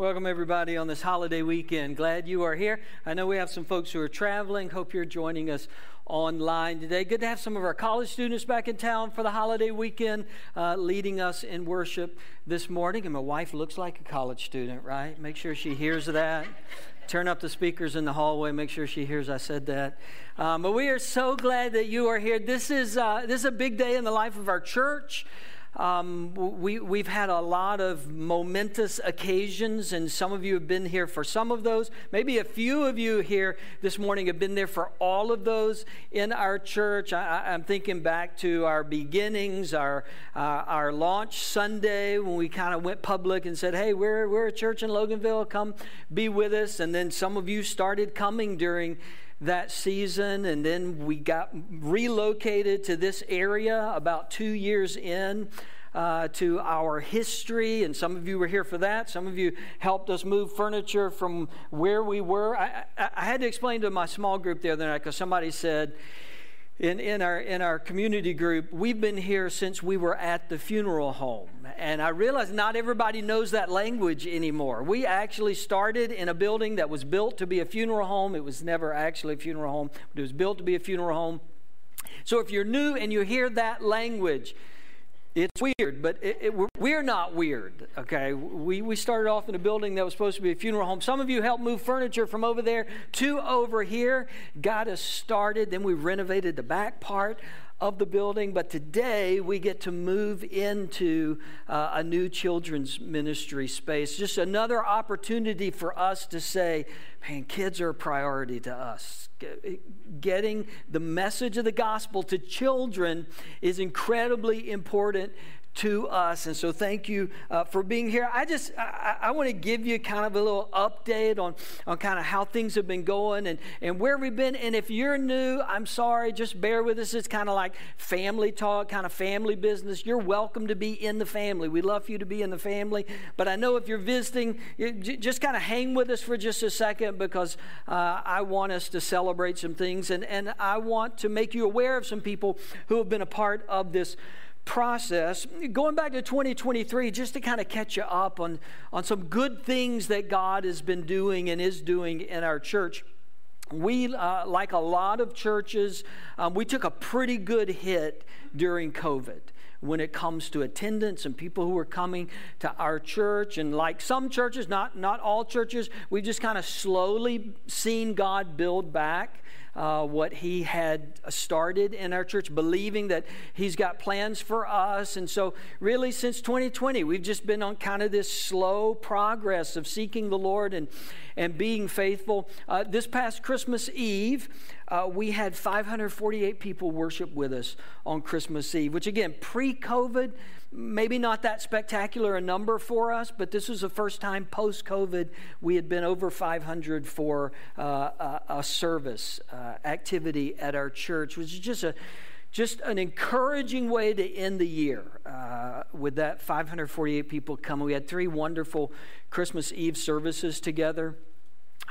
Welcome, everybody, on this holiday weekend. Glad you are here. I know we have some folks who are traveling. Hope you're joining us online today. Good to have some of our college students back in town for the holiday weekend, uh, leading us in worship this morning. And my wife looks like a college student, right? Make sure she hears that. Turn up the speakers in the hallway. Make sure she hears I said that. Um, but we are so glad that you are here. This is uh, this is a big day in the life of our church. Um, we, we've had a lot of momentous occasions, and some of you have been here for some of those. Maybe a few of you here this morning have been there for all of those in our church. I, am thinking back to our beginnings, our, uh, our launch Sunday when we kind of went public and said, Hey, we're, we're a church in Loganville, come be with us. And then some of you started coming during that season, and then we got relocated to this area about two years in. Uh, to our history, and some of you were here for that. Some of you helped us move furniture from where we were. I, I, I had to explain to my small group the other night because somebody said, in, in, our, in our community group, we've been here since we were at the funeral home. And I realize not everybody knows that language anymore. We actually started in a building that was built to be a funeral home. It was never actually a funeral home, but it was built to be a funeral home. So if you're new and you hear that language, it's weird, but it, it, we're not weird, okay? We, we started off in a building that was supposed to be a funeral home. Some of you helped move furniture from over there to over here, got us started. Then we renovated the back part of the building, but today we get to move into uh, a new children's ministry space. Just another opportunity for us to say, man, kids are a priority to us. Getting the message of the gospel to children is incredibly important to us. And so thank you uh, for being here. I just, I, I want to give you kind of a little update on, on kind of how things have been going and, and where we've been. And if you're new, I'm sorry, just bear with us. It's kind of like family talk, kind of family business. You're welcome to be in the family. We love you to be in the family. But I know if you're visiting, just kind of hang with us for just a second because uh, I want us to celebrate some things. And, and I want to make you aware of some people who have been a part of this process. Going back to 2023, just to kind of catch you up on, on some good things that God has been doing and is doing in our church. We, uh, like a lot of churches, um, we took a pretty good hit during COVID when it comes to attendance and people who are coming to our church. And like some churches, not, not all churches, we've just kind of slowly seen God build back uh, what he had started in our church, believing that he's got plans for us. And so, really, since 2020, we've just been on kind of this slow progress of seeking the Lord and, and being faithful. Uh, this past Christmas Eve, uh, we had 548 people worship with us on Christmas Eve, which again, pre COVID, maybe not that spectacular a number for us, but this was the first time post COVID we had been over 500 for uh, a, service uh, activity at our church, which is just a just an encouraging way to end the year uh, with that 548 people coming. We had three wonderful Christmas Eve services together.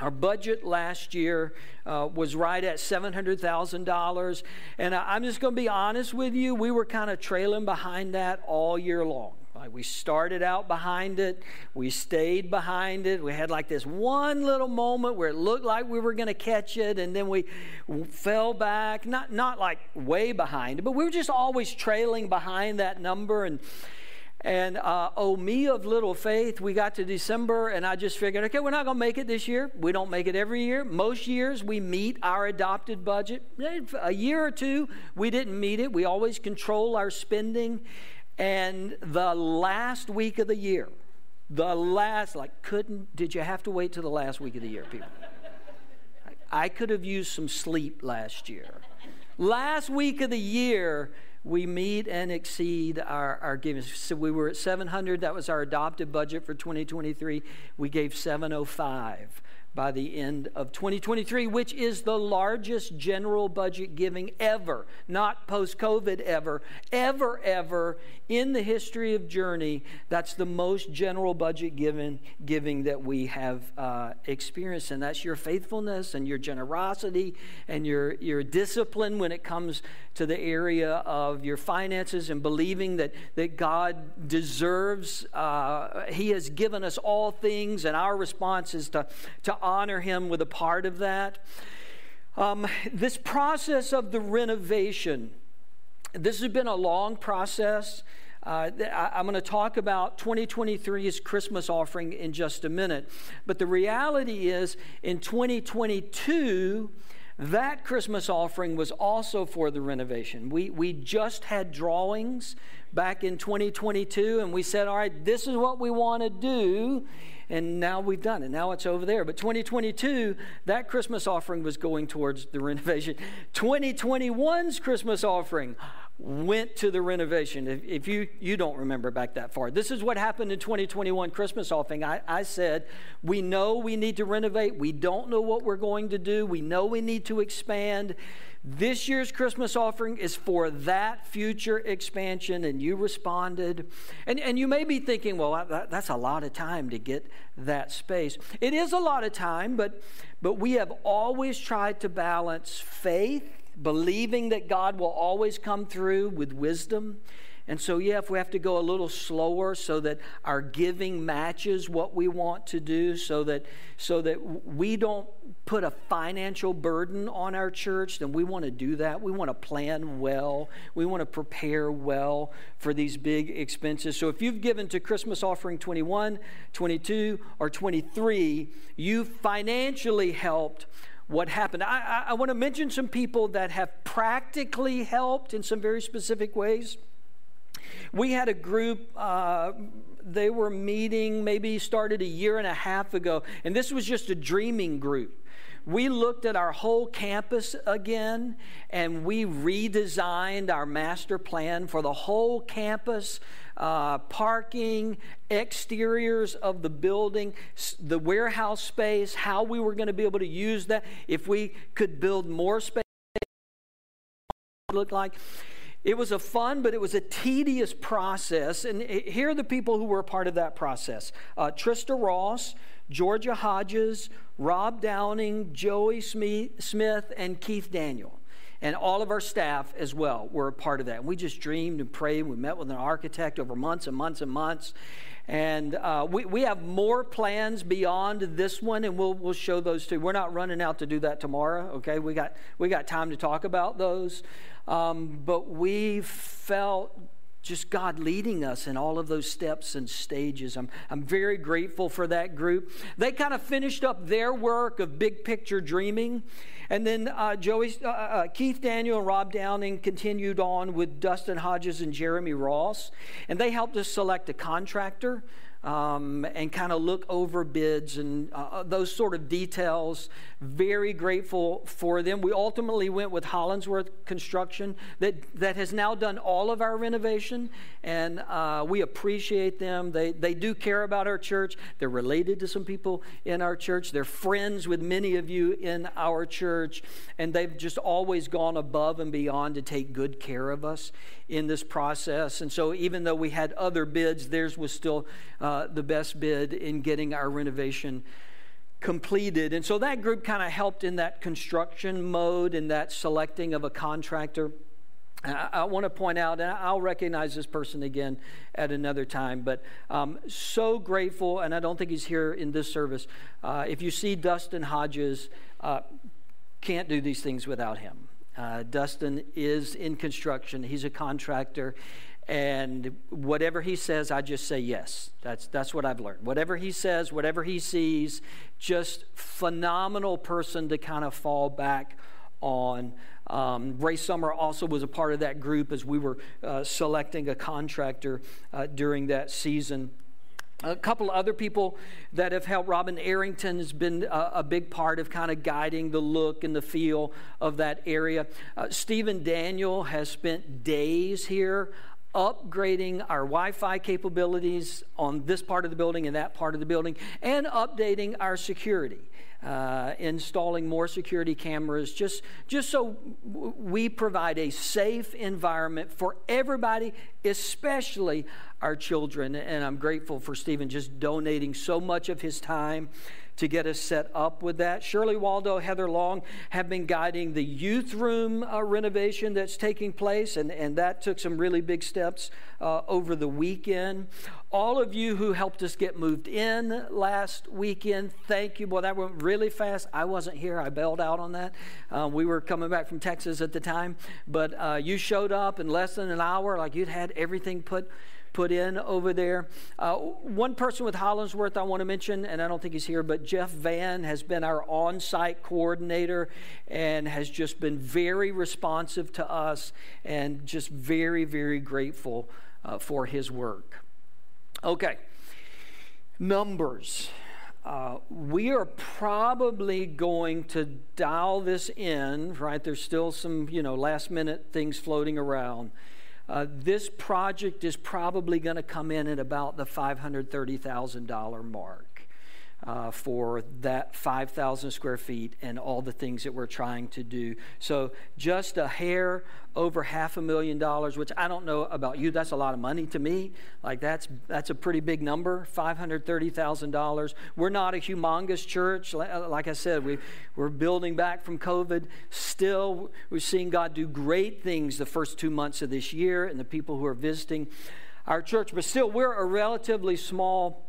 Our budget last year uh, was right at $700,000. And I'm just going to be honest with you, we were kind of trailing behind that all year long. Like we started out behind it, we stayed behind it. We had like this one little moment where it looked like we were going to catch it, and then we fell back. Not not like way behind it, but we were just always trailing behind that number. And and uh, oh, me of little faith, we got to December, and I just figured, okay, we're not going to make it this year. We don't make it every year. Most years, we meet our adopted budget. A year or two, we didn't meet it. We always control our spending. And the last week of the year, the last, like, couldn't, did you have to wait till the last week of the year, people? I could have used some sleep last year. Last week of the year, we meet and exceed our, our giving. So we were at 700. That was our adopted budget for 2023. We gave 705 by the end of 2023, which is the largest general budget giving ever, not post COVID ever, ever, ever in the history of Journey. That's the most general budget given, giving that we have uh, experienced. And that's your faithfulness and your generosity and your, your discipline when it comes to the area of your finances and believing that, that God deserves, uh, He has given us all things, and our response is to, to honor Him with a part of that. Um, this process of the renovation, this has been a long process. Uh, I, am going to talk about 2023's Christmas offering in just a minute. But the reality is, in 2022, that Christmas offering was also for the renovation. We, we just had drawings back in 2022, and we said, all right, this is what we want to do. And now we've done it. Now it's over there. But 2022, that Christmas offering was going towards the renovation. 2021's Christmas offering went to the renovation. If, if, you, you don't remember back that far, this is what happened in 2021 Christmas offering. I, I said, We know we need to renovate. We don't know what we're going to do. We know we need to expand. This year's Christmas offering is for that future expansion, and you responded. And, and you may be thinking, well, that, that's a lot of time to get that space. It is a lot of time, but, but we have always tried to balance faith believing that God will always come through with wisdom. And so, yeah, if we have to go a little slower so that our giving matches what we want to do, so that, so that we don't put a financial burden on our church, then we want to do that. We want to plan well. We want to prepare well for these big expenses. So if you've given to Christmas offering 21, 22, or 23, you financially helped what happened. I, I, I want to mention some people that have practically helped in some very specific ways. We had a group, uh, they were meeting maybe started a year and a half ago, and this was just a dreaming group we looked at our whole campus again and we redesigned our master plan for the whole campus uh, parking, exteriors of the building, the warehouse space, how we were going to be able to use that, if we could build more space, look like. It was a fun, but it was a tedious process. And here are the people who were a part of that process uh, Trista Ross, Georgia Hodges, Rob Downing, Joey Smith, and Keith Daniel. And all of our staff as well were a part of that. And we just dreamed and prayed. We met with an architect over months and months and months. And uh, we, we have more plans beyond this one, and we'll, we'll show those too. We're not running out to do that tomorrow, okay? We got, we got time to talk about those. Um, but we felt just God leading us in all of those steps and stages. I'm, I'm very grateful for that group. They kind of finished up their work of big picture dreaming. And then uh, Joey, uh, uh, Keith Daniel and Rob Downing continued on with Dustin Hodges and Jeremy Ross. And they helped us select a contractor um, and kind of look over bids and uh, uh, those sort of details. Very grateful for them. We ultimately went with Hollingsworth Construction that, that has now done all of our renovation, and uh, we appreciate them. They, they do care about our church. They're related to some people in our church. They're friends with many of you in our church, and they've just always gone above and beyond to take good care of us in this process. And so, even though we had other bids, theirs was still uh, the best bid in getting our renovation completed. And so, that group kind of helped in that construction mode and that selecting of a contractor. I, I want to point out, and I'll recognize this person again at another time, but um, so grateful, and I don't think he's here in this service. Uh, if you see Dustin Hodges, uh, can't do these things without him. Uh, Dustin is in construction, he's a contractor. And whatever he says, I just say yes. That's, that's what I've learned. Whatever he says, whatever he sees, just phenomenal person to kind of fall back on. Um, Ray Summer also was a part of that group as we were uh, selecting a contractor uh, during that season. A couple other people that have helped. Robin Arrington has been a, a, big part of kind of guiding the look and the feel of that area. Uh, Stephen Daniel has spent days here upgrading our Wi Fi capabilities on this part of the building and that part of the building, and updating our security. Uh, installing more security cameras, just, just so we provide a safe environment for everybody, especially our children. And I'm grateful for Stephen just donating so much of his time to get us set up with that. Shirley Waldo, Heather Long have been guiding the youth room uh, renovation that's taking place, and, and that took some really big steps uh, over the weekend. All of you who helped us get moved in last weekend, thank you. Boy, that went really fast. I wasn't here, I bailed out on that. Uh, we were coming back from Texas at the time, but uh, you showed up in less than an hour, like you'd had everything put put in over there. Uh, one person with Hollingsworth I want to mention, and I don't think he's here, but Jeff Van has been our on site coordinator and has just been very responsive to us and just very, very grateful uh, for his work. Okay, numbers. Uh, we are probably going to dial this in, right? There's still some, you know, last minute things floating around. Uh, this project is probably going to come in at about the $530,000 mark. Uh, for that 5,000 square feet and all the things that we're trying to do. So, just a hair over half a million dollars, which I don't know about you, that's a lot of money to me. Like, that's, that's a pretty big number $530,000. We're not a humongous church. Like I said, we, we're building back from COVID. Still, we're seeing God do great things the first two months of this year and the people who are visiting our church. But still, we're a relatively small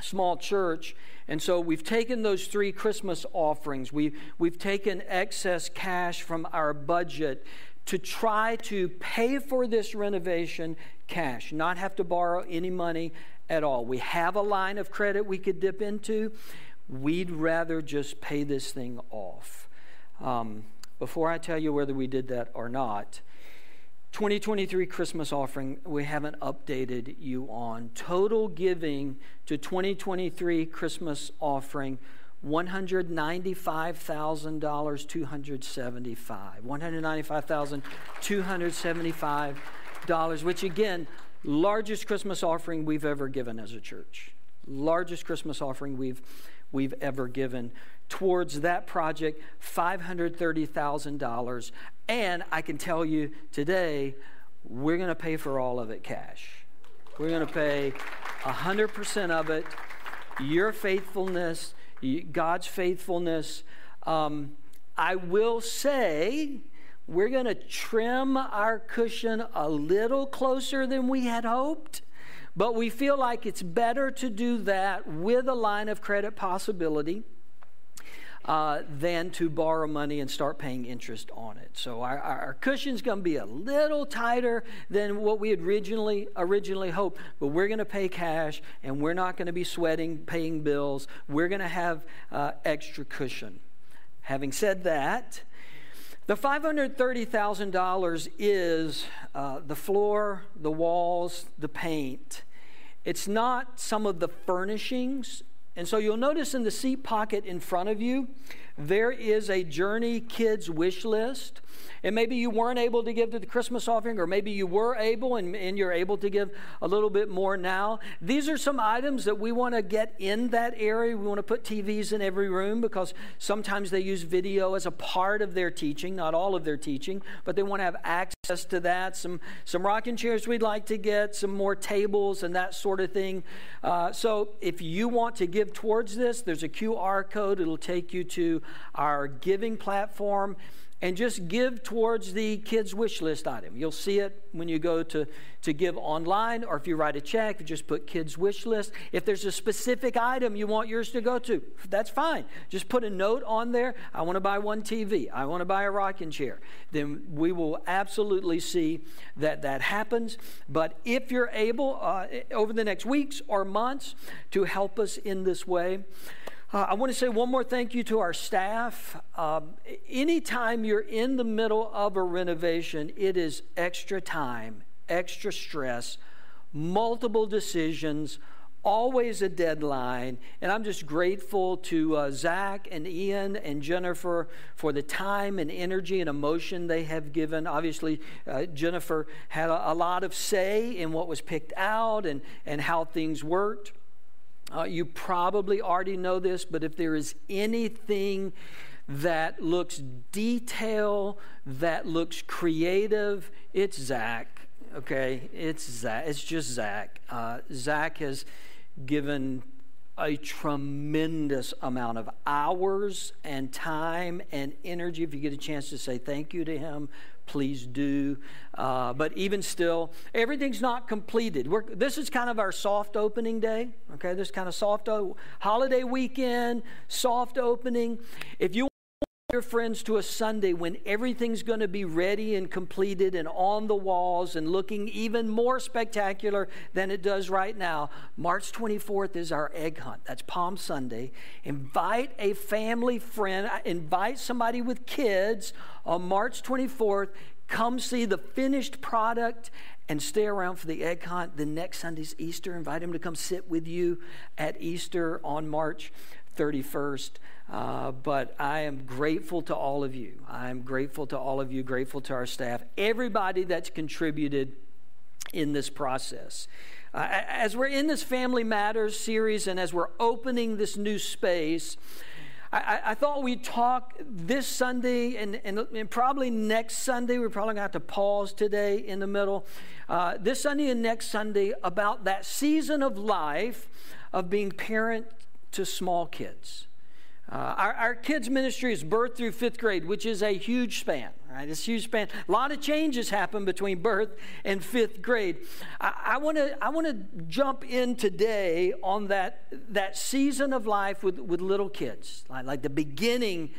small church. And so we've taken those three Christmas offerings, we, we've taken excess cash from our budget to try to pay for this renovation cash, not have to borrow any money at all. We have a line of credit we could dip into. We'd rather just pay this thing off. Um, before I tell you whether we did that or not, 2023 Christmas offering, we haven't updated you on. Total giving to 2023 Christmas offering, $195,275. $195,275, which again, largest Christmas offering we've ever given as a church. Largest Christmas offering we've, we've ever given towards that project $530,000. And I can tell you today, we're going to pay for all of it cash. We're going to pay 100% of it. Your faithfulness, God's faithfulness. Um, I will say, we're going to trim our cushion a little closer than we had hoped. But we feel like it's better to do that with a line of credit possibility uh, than to borrow money and start paying interest on it. So our, our cushion's going to be a little tighter than what we had originally originally hoped, but we're going to pay cash and we're not going to be sweating paying bills. We're going to have uh, extra cushion. Having said that, the $530,000 is uh, the floor, the walls, the paint. It's not some of the furnishings and so you'll notice in the seat pocket in front of you, there is a Journey Kids wish list. And maybe you weren't able to give to the Christmas offering, or maybe you were able and, and you're able to give a little bit more now. These are some items that we want to get in that area. We want to put TVs in every room because sometimes they use video as a part of their teaching, not all of their teaching, but they want to have access to that. Some, some rocking chairs we'd like to get, some more tables and that sort of thing. Uh, so if you want to give towards this, there's a QR code. It'll take you to our giving platform and just give towards the kids' wish list item. You'll see it when you go to, to give online, or if you write a check, you just put kids' wish list. If there's a specific item you want yours to go to, that's fine. Just put a note on there I want to buy one TV, I want to buy a rocking chair. Then we will absolutely see that that happens. But if you're able, uh, over the next weeks or months, to help us in this way, uh, I want to say one more thank you to our staff. Um, anytime you're in the middle of a renovation, it is extra time, extra stress, multiple decisions, always a deadline. And I'm just grateful to uh, Zach and Ian and Jennifer for the time and energy and emotion they have given. Obviously, uh, Jennifer had a, a, lot of say in what was picked out and, and how things worked. Uh, you probably already know this, but if there is anything that looks detail, that looks creative, it's Zach. Okay, it's Zach. It's just Zach. Uh, Zach has given a tremendous amount of hours and time and energy. If you get a chance to say thank you to him, please do. Uh, but even still, everything's not completed. We're, this is kind of our soft opening day. Okay, this kind of soft o- holiday weekend, soft opening. If you your friends to a Sunday when everything's going to be ready and completed and on the walls and looking even more spectacular than it does right now. March 24th is our egg hunt. That's Palm Sunday. Invite a family friend, invite somebody with kids on March 24th. Come see the finished product and stay around for the egg hunt. The next Sunday's Easter. Invite him to come sit with you at Easter on March 31st. Uh, but I am grateful to all of you. I'm grateful to all of you, grateful to our staff, everybody that's contributed in this process. Uh, as we're in this Family Matters series and as we're opening this new space, I, I thought we'd talk this Sunday and, and, and, probably next Sunday. We're probably going to have to pause today in the middle. Uh, this Sunday and next Sunday about that season of life of being parent to small kids. Uh, our, our, kids' ministry is birth through fifth grade, which is a huge span, right? It's a huge span. A lot of changes happen between birth and fifth grade. I want to I want to jump in today on that that season of life with, with little kids, like, like the beginning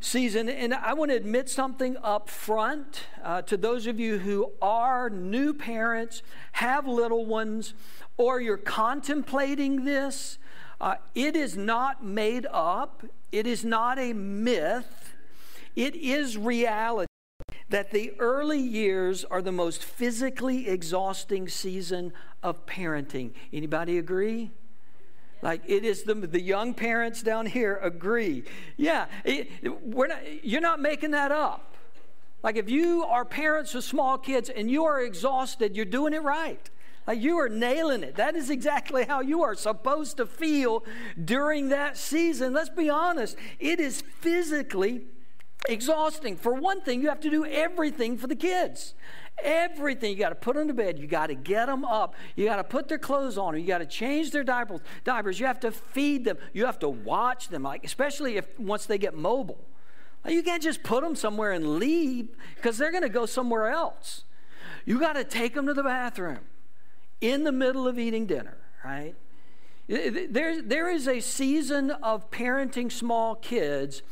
season. And I want to admit something up front uh, to those of you who are new parents, have little ones, or you're contemplating this. Uh, it is not made up, it is not a myth, it is reality that the early years are the most physically exhausting season of parenting. Anybody agree? Like it is the, the young parents down here agree. Yeah, it, we're not, you're not making that up. Like if you are parents of small kids and you are exhausted, you're doing it right. Like you are nailing it. That is exactly how you are supposed to feel during that season. Let's be honest, it is physically exhausting. For one thing, you have to do everything for the kids. Everything. You got to put them to bed. You got to get them up. You got to put their clothes on. You got to change their diapers. Diapers. You have to feed them. You have to watch them. Like especially if once they get mobile. You can't just put them somewhere and leave because they're going to go somewhere else. You got to take them to the bathroom in the middle of eating dinner, right? There, there is a season of parenting small kids.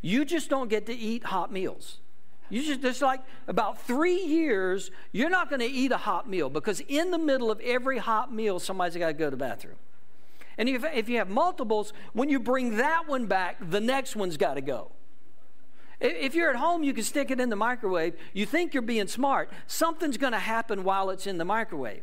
You just don't get to eat hot meals. You just, it's like about three years, you're not going to eat a hot meal because in the middle of every hot meal, somebody's got to go to the bathroom. And if, if you have multiples, when you bring that one back, the next one's got to go. If you're at home, you can stick it in the microwave. You think you're being smart. Something's going to happen while it's in the microwave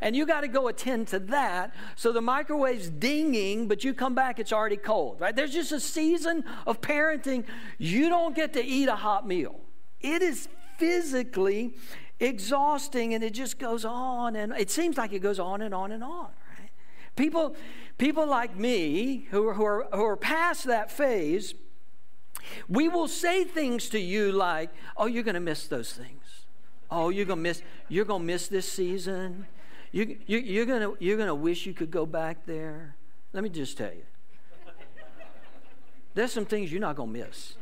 and you got to go attend to that. So the microwave's dinging, but you come back, it's already cold, right? There's just a season of parenting. You don't get to eat a hot meal. It is physically exhausting, and it just goes on, and it seems like it goes on and on and on, right? People, people like me who are, who are, who are past that phase, we will say things to you like, "Oh, you're going to miss those things. Oh, you're going to miss. You're going to miss this season. You, you, you're going you're gonna wish you could go back there. Let me just tell you there's some things you're not going to miss.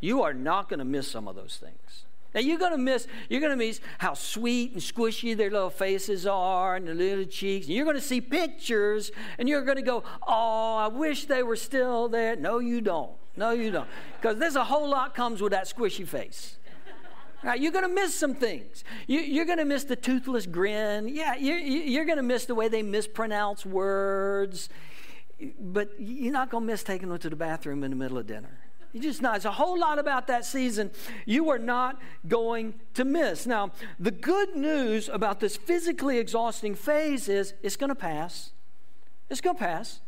You are not going to miss some of those things. Now you're gonna miss, you're gonna miss how sweet and squishy their little faces are and their little cheeks. And you're gonna see pictures and you're gonna go, oh, I wish they were still there. No, you don't. No, you don't. Because there's a whole lot comes with that squishy face. You're going to miss some things. You, are going to miss the toothless grin. Yeah, you're, you're going to miss the way they mispronounce words. But you're not going to miss taking them to the bathroom in the middle of dinner. You just not. It's a whole lot about that season you are not going to miss. Now, the good news about this physically exhausting phase is it's going to pass. It's going to pass.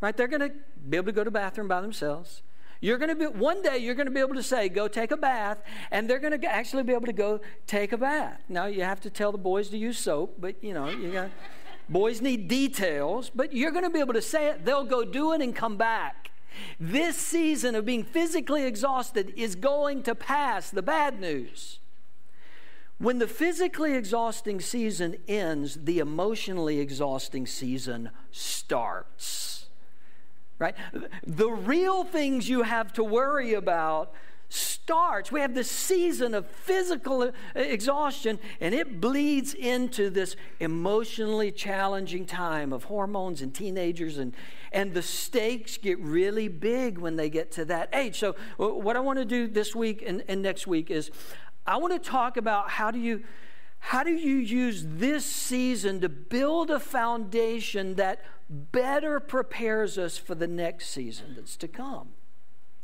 Right? They're going to be able to go to the bathroom by themselves. You're going to be one day you're going to be able to say go take a bath and they're going to actually be able to go take a bath. Now you have to tell the boys to use soap, but you know, you got boys need details, but you're going to be able to say it. They'll go do it and come back. This season of being physically exhausted is going to pass. The bad news. When the physically exhausting season ends, the emotionally exhausting season starts right? The real things you have to worry about starts. We have this season of physical exhaustion, and it bleeds into this emotionally challenging time of hormones and teenagers, and, and the stakes get really big when they get to that age. So, what I want to do this week and, and next week is I want to talk about how do you. How do you use this season to build a foundation that better prepares us for the next season that's to come.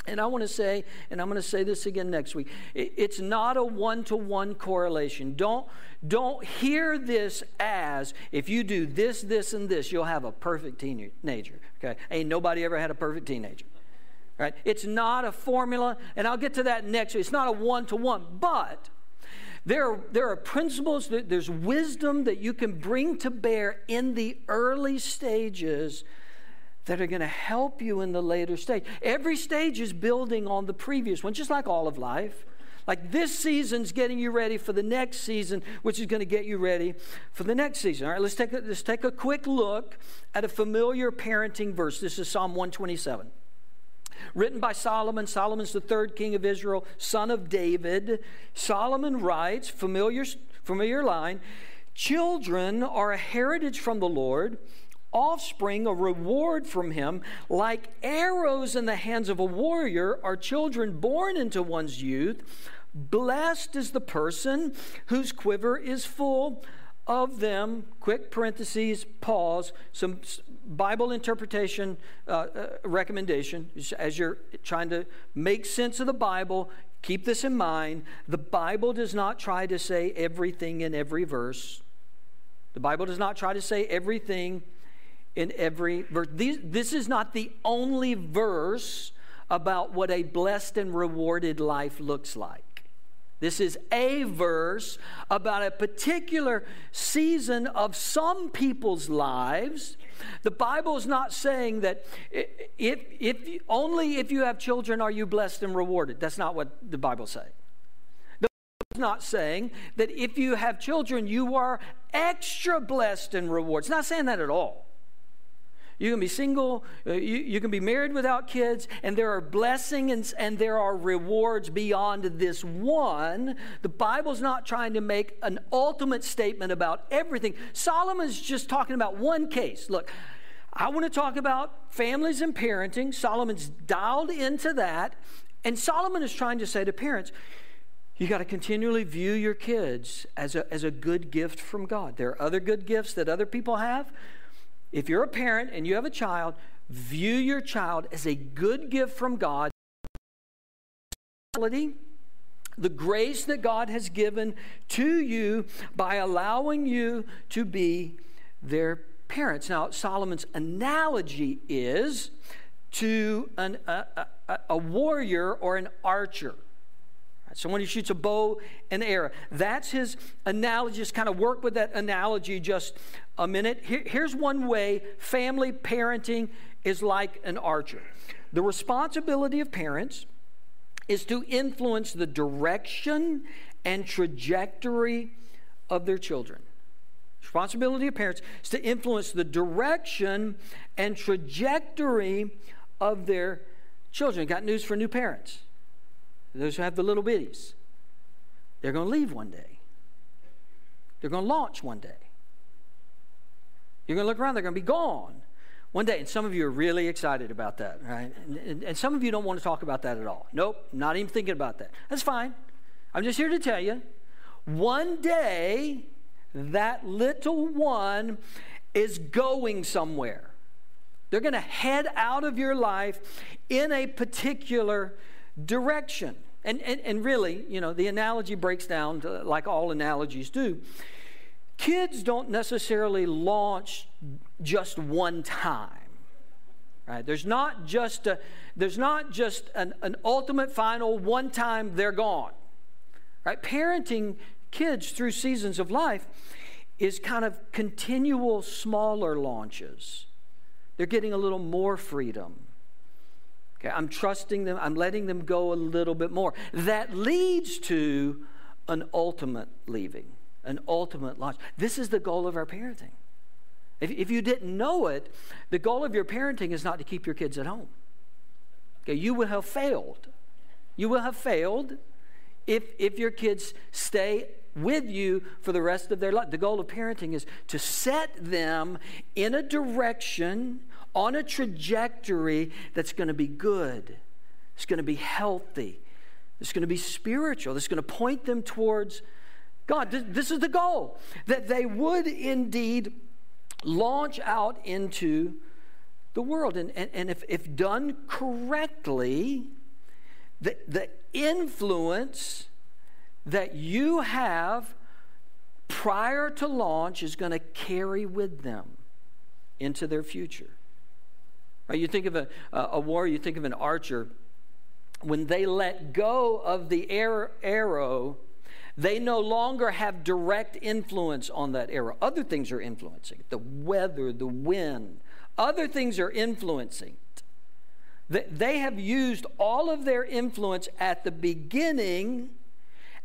And I want to say, and I'm going to say this again next week, it's not a one to one correlation. Don't, don't hear this as if you do this, this, and this, you'll have a perfect teenager. Okay? Ain't nobody ever had a perfect teenager. Right? It's not a formula, and I'll get to that next week. It's not a one to one, but there are, there are principles, there's wisdom that you can bring to bear in the early stages that are going to help you in the later stage. Every stage is building on the previous one, just like all of life. Like this season's getting you ready for the next season, which is going to get you ready for the next season. All right, let's take a, let's take a quick look at a familiar parenting verse. This is Psalm 127 written by Solomon. Solomon's the third king of Israel, son of David. Solomon writes, familiar, familiar line Children are a heritage from the Lord, offspring a reward from him. Like arrows in the hands of a warrior are children born into one's youth. Blessed is the person whose quiver is full of them, quick parentheses, pause, some Bible interpretation uh, uh, recommendation as you're trying to make sense of the Bible. Keep this in mind. The Bible does not try to say everything in every verse. The Bible does not try to say everything in every verse. This is not the only verse about what a blessed and rewarded life looks like. This is a verse about a particular season of some people's lives. The Bible is not saying that if, if only if you have children are you blessed and rewarded. That's not what the Bible says. The Bible is not saying that if you have children you are extra blessed and rewarded. It's not saying that at all. You can be single, uh, you, you can be married without kids, and there are blessings and, and there are rewards beyond this one. The Bible's not trying to make an ultimate statement about everything. Solomon's just talking about one case. Look, I want to talk about families and parenting. Solomon's dialed into that. And Solomon is trying to say to parents, you got to continually view your kids as a, as a good gift from God. There are other good gifts that other people have, if you're a parent and you have a child, view your child as a good gift from God. The grace that God has given to you by allowing you to be their parents. Now, Solomon's analogy is to an, a, a, a warrior or an archer. Someone who shoots a bow and arrow. That's his analogy. Just kind of work with that analogy just a minute. Here, here's one way family parenting is like an archer. The responsibility of parents is to influence the direction and trajectory of their children. Responsibility of parents is to influence the direction and trajectory of their children. Got news for new parents those who have the little bitties, they're going to leave one day. They're going to launch one day. You're going to look around, they're going to be gone one day. And some of you are really excited about that, right? And, and, and, some of you don't want to talk about that at all. Nope, not even thinking about that. That's fine. I'm just here to tell you one day, that little one is going somewhere. They're going to head out of your life in a particular direction. And, and, and really, you know, the analogy breaks down to, like all analogies do. Kids don't necessarily launch just one time. Right? There's not just a, there's not just an, an ultimate final one time they're gone. Right? Parenting kids through seasons of life is kind of continual smaller launches. They're getting a little more freedom. Okay, I'm trusting them, I'm letting them go a little bit more. That leads to an ultimate leaving, an ultimate launch. This is the goal of our parenting. If, if you didn't know it, the goal of your parenting is not to keep your kids at home. Okay, you will have failed. You will have failed if, if your kids stay with you for the rest of their life. The goal of parenting is to set them in a direction, on a trajectory that's going to be good, it's going to be healthy, it's going to be spiritual, it's going to point them towards God. This, is the goal that they would indeed launch out into the world. And, and, and if, if done correctly, the, the influence that you have prior to launch is going to carry with them into their future. Right? You think of a, a war, you think of an archer. When they let go of the arrow, they no longer have direct influence on that arrow. Other things are influencing the weather, the wind. Other things are influencing. They have used all of their influence at the beginning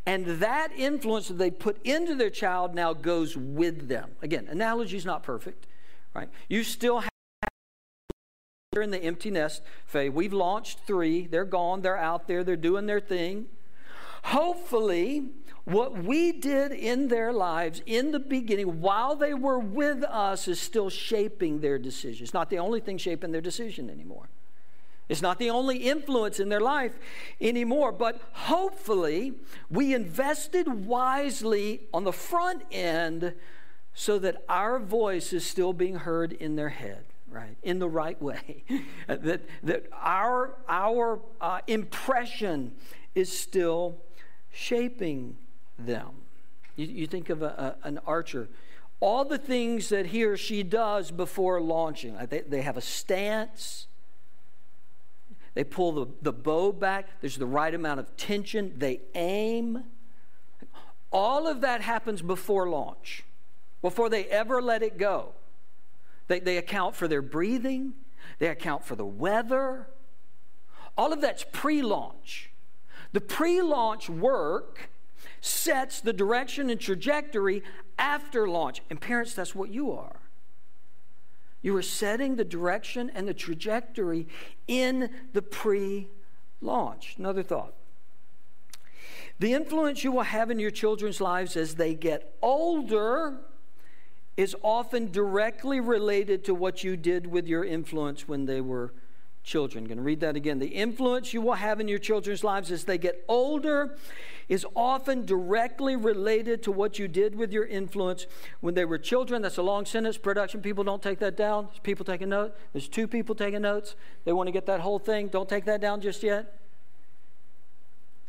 and that influence that they put into their child now goes with them. Again, analogy is not perfect, right? You still have in the empty nest phase. We've launched three. They're gone. They're out there. They're doing their thing. Hopefully, what we did in their lives in the beginning, while they were with us, is still shaping their decisions. Not the only thing shaping their decision anymore. It's not the only influence in their life anymore, but hopefully we invested wisely on the front end so that our voice is still being heard in their head, right? In the right way. that, that our, our uh, impression is still shaping them. You, you think of a, a, an archer. All the things that he or she does before launching, they, they have a stance they pull the, the bow back, there's the right amount of tension, they aim. All of that happens before launch, before they ever let it go. They, they account for their breathing, they account for the weather. All of that's pre launch. The pre launch work sets the direction and trajectory after launch. And parents, that's what you are. You are setting the direction and the trajectory in the pre launch. Another thought. The influence you will have in your children's lives as they get older is often directly related to what you did with your influence when they were children. I'm going to read that again. The influence you will have in your children's lives as they get older is often directly related to what you did with your influence when they were children. That's a long sentence. Production people don't take that down. There's people taking notes. There's two people taking notes. They want to get that whole thing. Don't take that down just yet.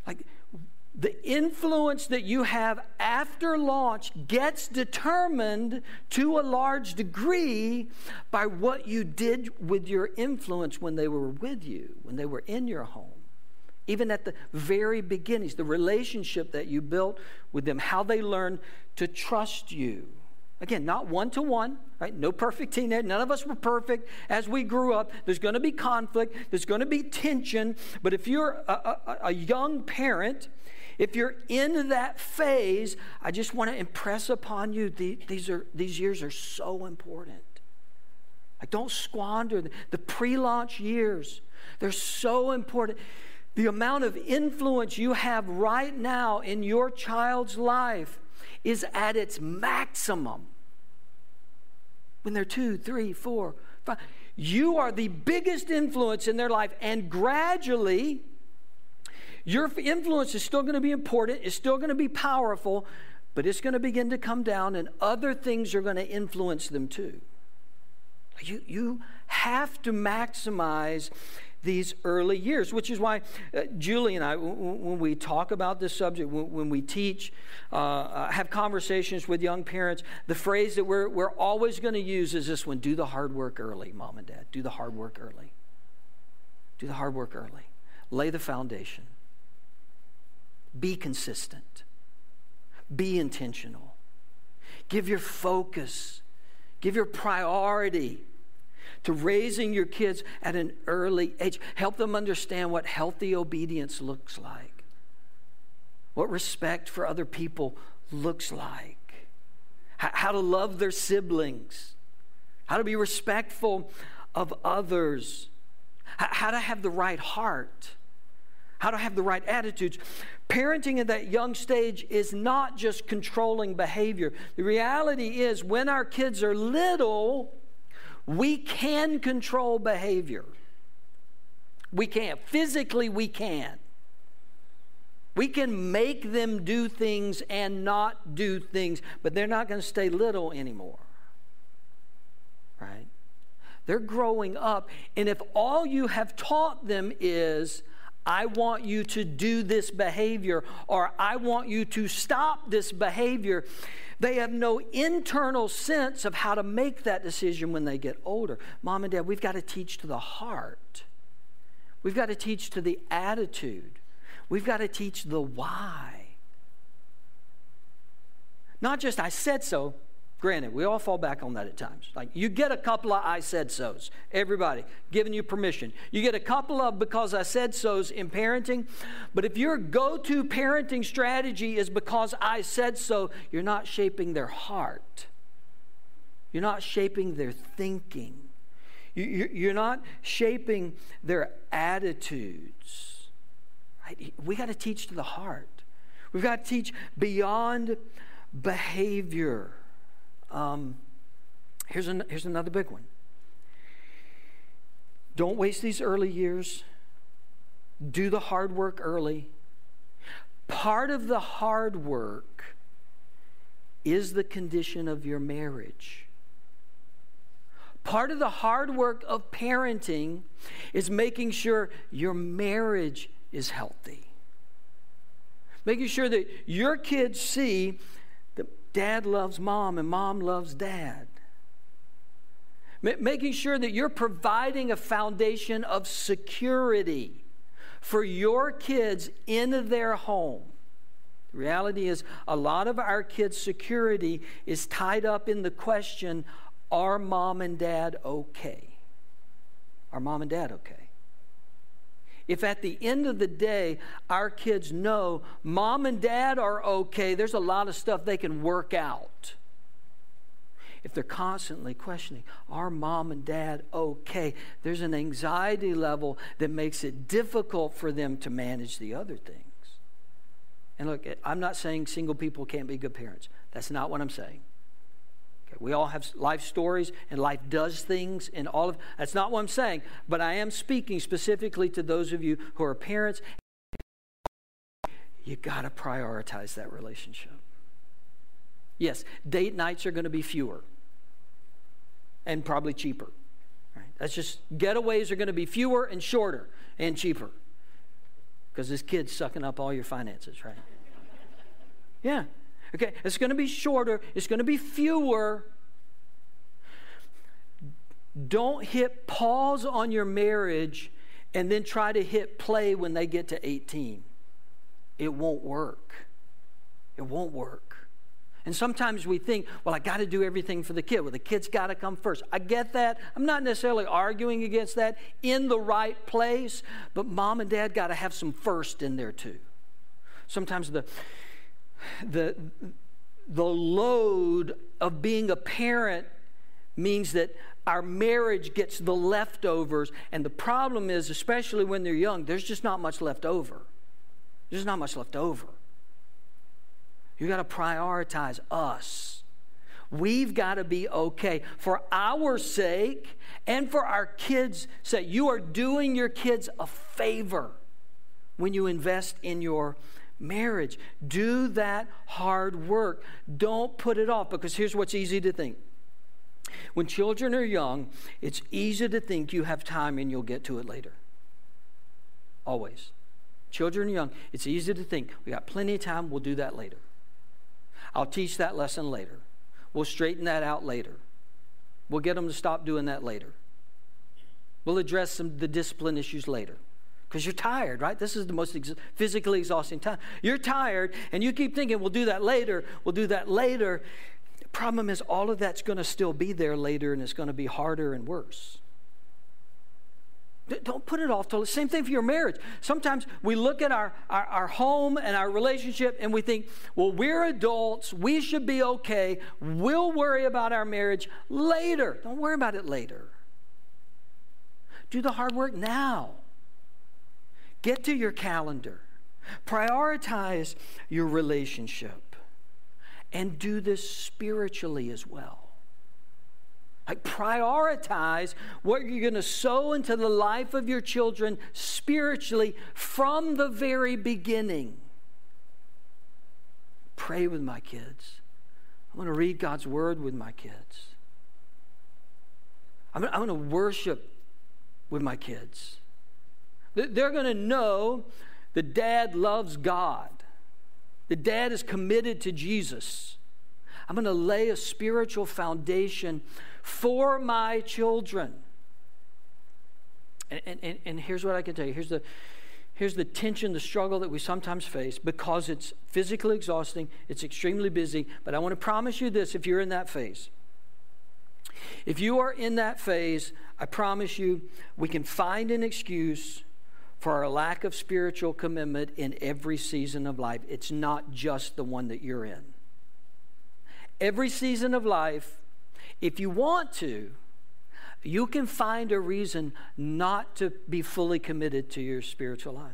Like the influence that you have after launch gets determined to a large degree by what you did with your influence when they were with you, when they were in your home. Even at the very beginnings, the relationship that you built with them, how they learned to trust you. Again, not one to one, right? No perfect teenager. None of us were perfect as we grew up. There's going to be conflict, there's going to be tension. But if you're a, a, a young parent, if you're in that phase, I just want to impress upon you the, these, are, these years are so important. Like, don't squander the, the pre launch years, they're so important. The amount of influence you have right now in your child's life is at its maximum. When they're two, three, four, five, you are the biggest influence in their life, and gradually, your influence is still going to be important, it's still going to be powerful, but it's going to begin to come down, and other things are going to influence them too. You, you have to maximize these early years, which is why uh, Julie and I, w- when we talk about this subject, when, when we teach, uh, uh, have conversations with young parents, the phrase that we're, we're always going to use is this one do the hard work early, mom and dad. Do the hard work early. Do the hard work early. Lay the foundation. Be consistent. Be intentional. Give your focus. Give your priority to raising your kids at an early age. Help them understand what healthy obedience looks like, what respect for other people looks like, how to love their siblings, how to be respectful of others, how to have the right heart, how to have the right attitudes. Parenting at that young stage is not just controlling behavior. The reality is, when our kids are little, we can control behavior. We can. Physically, we can. We can make them do things and not do things, but they're not going to stay little anymore. Right? They're growing up, and if all you have taught them is, I want you to do this behavior, or I want you to stop this behavior, they have no internal sense of how to make that decision when they get older. Mom and dad, we've got to teach to the heart. We've got to teach to the attitude. We've got to teach the why. Not just I said so, Granted, we all fall back on that at times. Like you get a couple of I said so's, everybody giving you permission. You get a couple of because I said so's in parenting, but if your go to parenting strategy is because I said so, you're not shaping their heart. You're not shaping their thinking. You're not shaping their attitudes. We got to teach to the heart. We've got to teach beyond behavior. Um, here's, an, here's another big one. Don't waste these early years. Do the hard work early. Part of the hard work is the condition of your marriage. Part of the hard work of parenting is making sure your marriage is healthy. Making sure that your kids see Dad loves mom and mom loves dad. making sure that you're providing a foundation of security for your kids in their home. The reality is, a lot of our kids' security is tied up in the question are mom and dad okay? Are mom and dad okay? If at the end of the day our kids know mom and dad are okay, there's a lot of stuff they can work out. If they're constantly questioning, are mom and dad okay? There's an anxiety level that makes it difficult for them to manage the other things. And look, I'm not saying single people can't be good parents. That's not what I'm saying. We all have life stories and life does things and all of that's not what I'm saying, but I am speaking specifically to those of you who are parents. You got to prioritize that relationship. Yes, date nights are going to be fewer and probably cheaper. Right? That's just getaways are going to be fewer and shorter and cheaper because this kid's sucking up all your finances, right? Yeah, Okay, it's going to be shorter, it's going to be fewer. Don't hit pause on your marriage and then try to hit play when they get to 18. It won't work. It won't work. And sometimes we think, well, I got to do everything for the kid. Well, the kid's got to come first. I get that. I'm not necessarily arguing against that in the right place, but mom and dad got to have some first in there too. Sometimes the the, the load of being a parent means that our marriage gets the leftovers. And the problem is, especially when they're young, there's just not much left over. There's not much left over. You got to prioritize us. We've got to be okay for our sake and for our kids' sake. You are doing your kids a favor when you invest in your marriage. Do that hard work. Don't put it off because here's what's easy to think. When children are young, it's easy to think you have time and you'll get to it later. Always. Children are young, it's easy to think we got plenty of time, we'll do that later. I'll teach that lesson later. We'll straighten that out later. We'll get them to stop doing that later. We'll address some the discipline issues later. Because you're tired, right? This is the most ex- physically exhausting time. You're tired, and you keep thinking, we'll do that later, we'll do that later. Problem is, all of that's going to still be there later, and it's going to be harder and worse. Don't put it off till the same thing for your marriage. Sometimes we look at our, our, our, home and our relationship and we think, well, we're adults. We should be okay. We'll worry about our marriage later. Don't worry about it later. Do the hard work now. Get to your calendar. Prioritize your relationship. And do this spiritually as well. Like, prioritize what you're going to sow into the life of your children spiritually from the very beginning. Pray with my kids. I'm going to read God's word with my kids. I'm going to worship with my kids. They're going to know the dad loves God, the dad is committed to Jesus. I'm going to lay a spiritual foundation for my children. And, and, and here's what I can tell you here's the, here's the tension, the struggle that we sometimes face because it's physically exhausting, it's extremely busy. But I want to promise you this if you're in that phase. If you are in that phase, I promise you, we can find an excuse for our lack of spiritual commitment in every season of life. It's not just the one that you're in. Every season of life, if you want to, you can find a reason not to be fully committed to your spiritual life.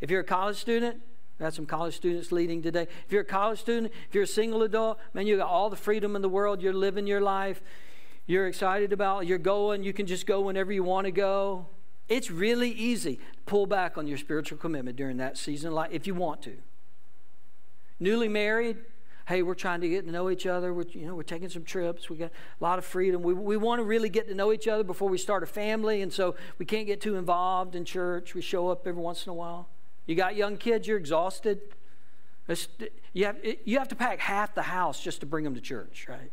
If you're a college student, we had some college students leading today. If you're a college student, if you're a single adult, man, you got all the freedom in the world. You're living your life. You're excited about. You're going. You can just go whenever you want to go. It's really easy. To pull back on your spiritual commitment during that season of life if you want to. Newly married, hey, we're trying to get to know each other. We're, you know, we're taking some trips. We got a lot of freedom. We, we want to really get to know each other before we start a family, and so we can't get too involved in church. We show up every once in a while. You got young kids, you're exhausted. It's, you, have, you have to pack half the house just to bring them to church, right?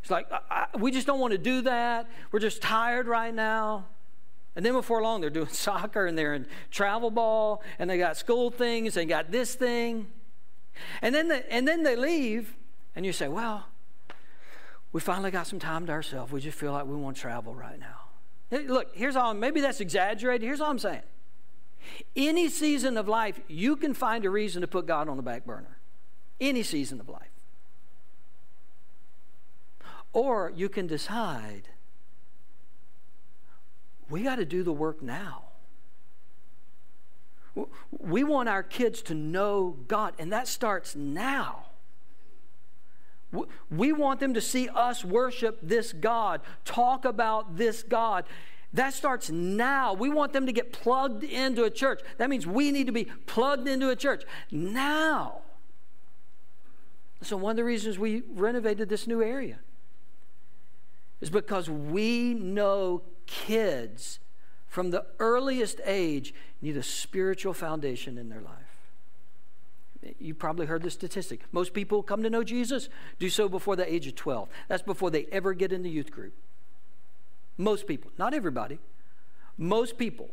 It's like, I, I, we just don't want to do that. We're just tired right now. And then before long, they're doing soccer and they're in travel ball and they got school things, they got this thing. And then, the, and then they leave, and you say, Well, we finally got some time to ourselves. We just feel like we want to travel right now. Hey, look, here's all, maybe that's exaggerated. Here's all I'm saying. Any season of life, you can find a reason to put God on the back burner. Any season of life. Or you can decide, we got to do the work now. We want our kids to know God, and that starts now. We want them to see us worship this God, talk about this God. That starts now. We want them to get plugged into a church. That means we need to be plugged into a church now. So, one of the reasons we renovated this new area is because we know kids from the earliest age need a spiritual foundation in their life. You probably heard the statistic. Most people come to know Jesus, do so before the age of 12. That's before they ever get in the youth group. Most people, not everybody, most people,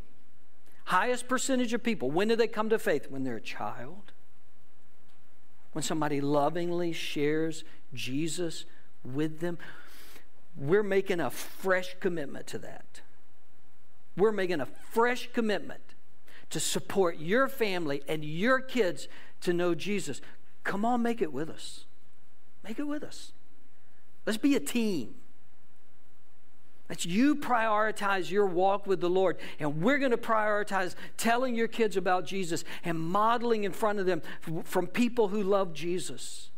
highest percentage of people, when do they come to faith? When they're a child. When somebody lovingly shares Jesus with them. We're making a fresh commitment to that. We're making a fresh commitment to support your family and your kids to know Jesus. Come on, make it with us. Make it with us. Let's be a team. Let's you prioritize your walk with the Lord. And we're going to prioritize telling your kids about Jesus and modeling in front of them from people who love Jesus.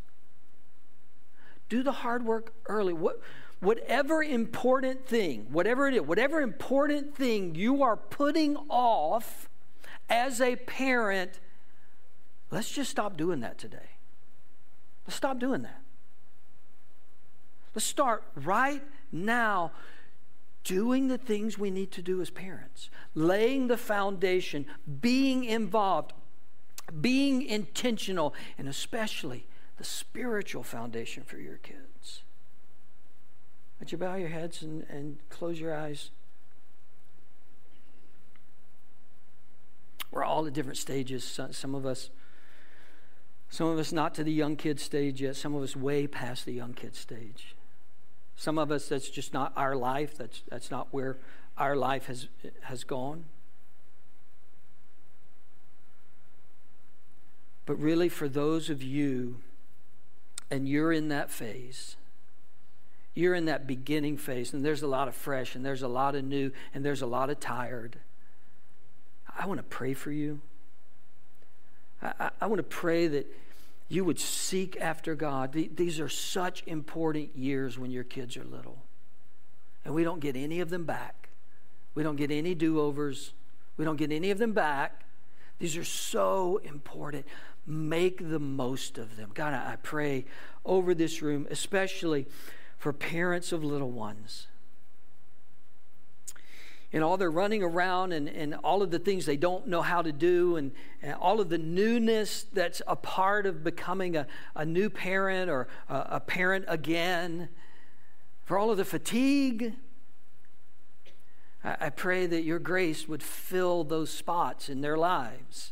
Do the hard work early. What, whatever important thing, whatever it is, whatever important thing you are putting off as a parent, let's just stop doing that today. Let's stop doing that. Let's start right now doing the things we need to do as parents, laying the foundation, being involved, being intentional, and especially the spiritual foundation for your kids. Would you bow your heads and, and close your eyes? We're all at different stages. Some of us, some of us not to the young kid stage yet. Some of us way past the young kid stage. Some of us, that's just not our life. That's, that's not where our life has, has gone. But really, for those of you, and you're in that phase, you're in that beginning phase, and there's a lot of fresh, and there's a lot of new, and there's a lot of tired. I want to pray for you. I, I, want to pray that you would seek after God. These are such important years when your kids are little. And we don't get any of them back. We don't get any do overs. We don't get any of them back. These are so important. Make the most of them. God, I pray over this room, especially for parents of little ones and all they're running around and, and all of the things they don't know how to do and, and all of the newness that's a part of becoming a, a new parent or a, a parent again, for all of the fatigue. I, I pray that your grace would fill those spots in their lives.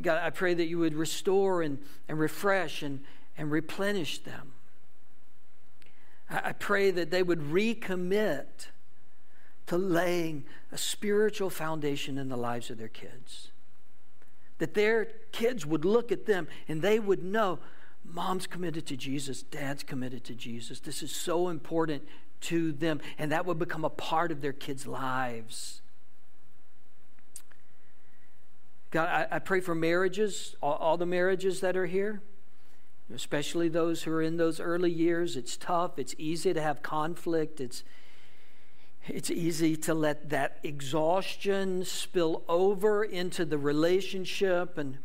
God, I pray that you would restore and, and refresh and, and replenish them. I, pray that they would recommit to laying a spiritual foundation in the lives of their kids. That their kids would look at them and they would know mom's committed to Jesus, dad's committed to Jesus. This is so important to them, and that would become a part of their kids' lives. God, I, I pray for marriages, all, all the marriages that are here especially those who are in those early years. It's tough, it's easy to have conflict, it's it's easy to let that exhaustion spill over into the relationship. And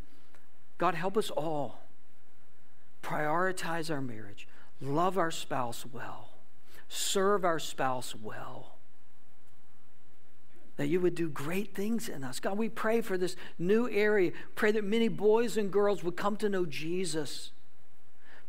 God, help us all prioritize our marriage, love our spouse well, serve our spouse well. That you would do great things in us. God, we pray for this new area. Pray that many boys and girls would come to know Jesus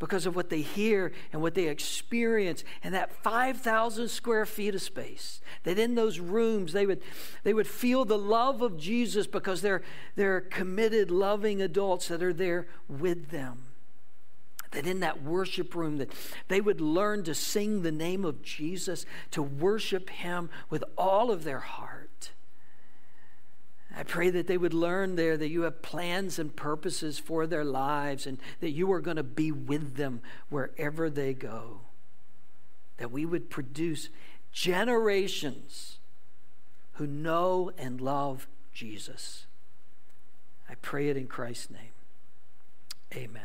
because of what they hear and what they experience. And that 5000 square feet of space that in those rooms they would they would feel the love of jesus because they're they're committed loving adults that are there with them. That in that worship room that they would learn to sing the name of jesus to worship him with all of their heart I pray that they would learn there that you have plans and purposes for their lives and that you are going to be with them wherever they go. That we would produce generations who know and love Jesus. I pray it in Christ's name. Amen.